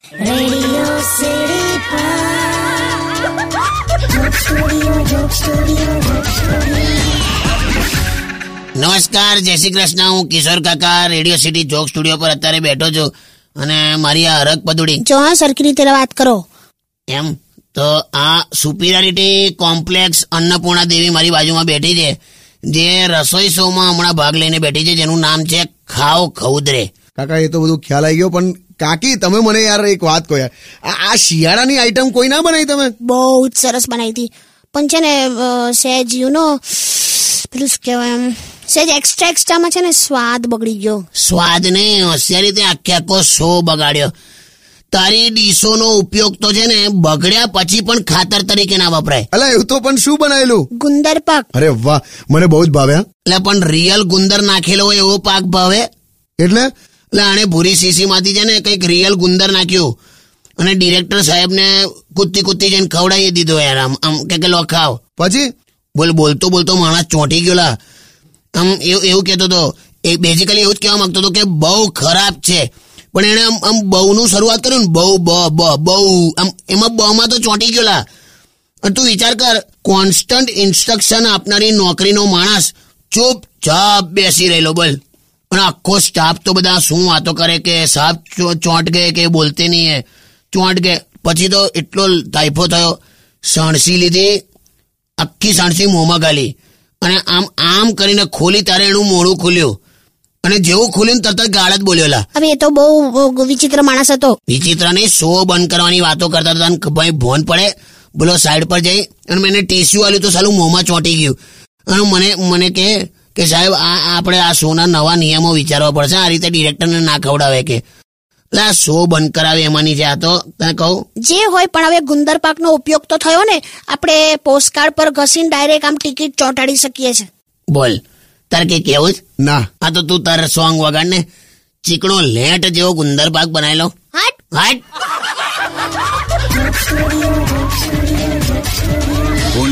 નમસ્કાર જય શ્રી કૃષ્ણ. હું કિશોર કાકા રેડિયો સિટી જોક સ્ટુડિયો પર અત્યારે બેઠો છું અને મારી આ હરક પદુડી. જો હા સરખી રીતે વાત કરો. એમ? તો આ સુપિરિયરિટી કોમ્પ્લેક્સ અન્નપૂર્ણા દેવી મારી બાજુમાં બેઠી છે. જે રસોઈ શોમાં હમણાં ભાગ લઈને બેઠી છે જેનું નામ છે ખાઓ ખૌદરે. કાકા એ તો બધું ખ્યાલ આવી ગયો પણ કાકી તમે મને યાર એક વાત કહો યાર. આ શિયાળાની આઈટમ કોઈ ના બનાવી તમે? બહુ જ સરસ બનાવી હતી. પણ છે ને સહેજ યુ નો પેલું શું કહેવાય એમ સહેજ એક્સ્ટ્રા એક્સ્ટ્રામાં છે ને સ્વાદ બગડી ગયો. સ્વાદ ને હોશિયારી તે આખે આખો શો બગાડ્યો. તારી ડીશોનો ઉપયોગ તો છે ને બગડ્યા પછી પણ ખાતર તરીકે ના વપરાય. અલા એવું તો પણ શું બનાવેલું ગુંદર પાક. અરે વાહ મને બહુ જ ભાવ્યા એટલે પણ રિયલ ગુંદર નાખેલો હોય એવો પાક ભાવે? એટલે? એટલે આણે ભૂરી સીસીમાંથી છે ને કંઈક રિયલ ગુંદર નાખ્યું. અને ડિરેક્ટર સાહેબને કૂદતી કૂદતી જઈને ખવડાવી દીધો યાર આમ આમ કે કે લો ખાવ પછી? બોલ બોલતો બોલતો માણસ ચોંટી ગયો લા આમ એવું એવું કહેતો હતો એ બેઝિકલી એવું જ કહેવા માંગતો હતો કે બહુ ખરાબ છે. પણ એણે આમ આમ બહુનું શરૂઆત કર્યું ને બહુ બ બ બહુ. આમ એમાં બમાં તો ચોંટી ગયો લા અને તું વિચાર કર કોન્સ્ટન્ટ ઇન્સ્ટ્રક્શન આપનારી નોકરીનો માણસ ચૂપચાપ બેસી રહેલો બોલ. અને આખો સ્ટાફ તો બધા શું વાતો કરે કે સાહેબ ચોંટ ગયે કે બોલતે નહીં હે. ચોંટ ગયે. પછી તો એટલો તાઇફો થયો. સણસી લીધી. આખી સણસી મોંમાં ગાલી. અને આમ આમ કરીને ખોલી ત્યારે એનું મોડું ખુલ્યું. અને જેવું ખુલ્યું તરત ગાળ જ બોલ્યો લા. હવે એ તો બહુ વિચિત્ર માણસ હતો. વિચિત્ર નહીં શો બંધ કરવાની વાતો કરતા હતા ભાઈ ભોન પડે. બોલો સાઈડ પર જઈ. અને મેં ટીસ્યુ આલ્યું તો સાલું મોંમાં ચોંટી ગયું. અને મને મને કે કે સાહેબ આ આપણે આ શોના નવા નિયમો વિચારવા પડશે. આ રીતે ડિરેક્ટરને ના ખવડાવે કે. એટલે આ શો બંધ કરાવે એમાંની છે આ તો તને કહું. જે હોય પણ હવે ગુંદર પાકનો ઉપયોગ તો થયો ને આપણે પોસ્ટકાર્ડ પર ઘસીને ડાયરેક્ટ આમ ટિકિટ ચોંટાડી શકીએ છે. બોલ. તારે કે કેવું જ ના. આ તો તું તાર સોંગ વગાડ ને ચીકણો લેટ જેવો ગુંદર પાક બનાવી લો હાટ. હાટ. On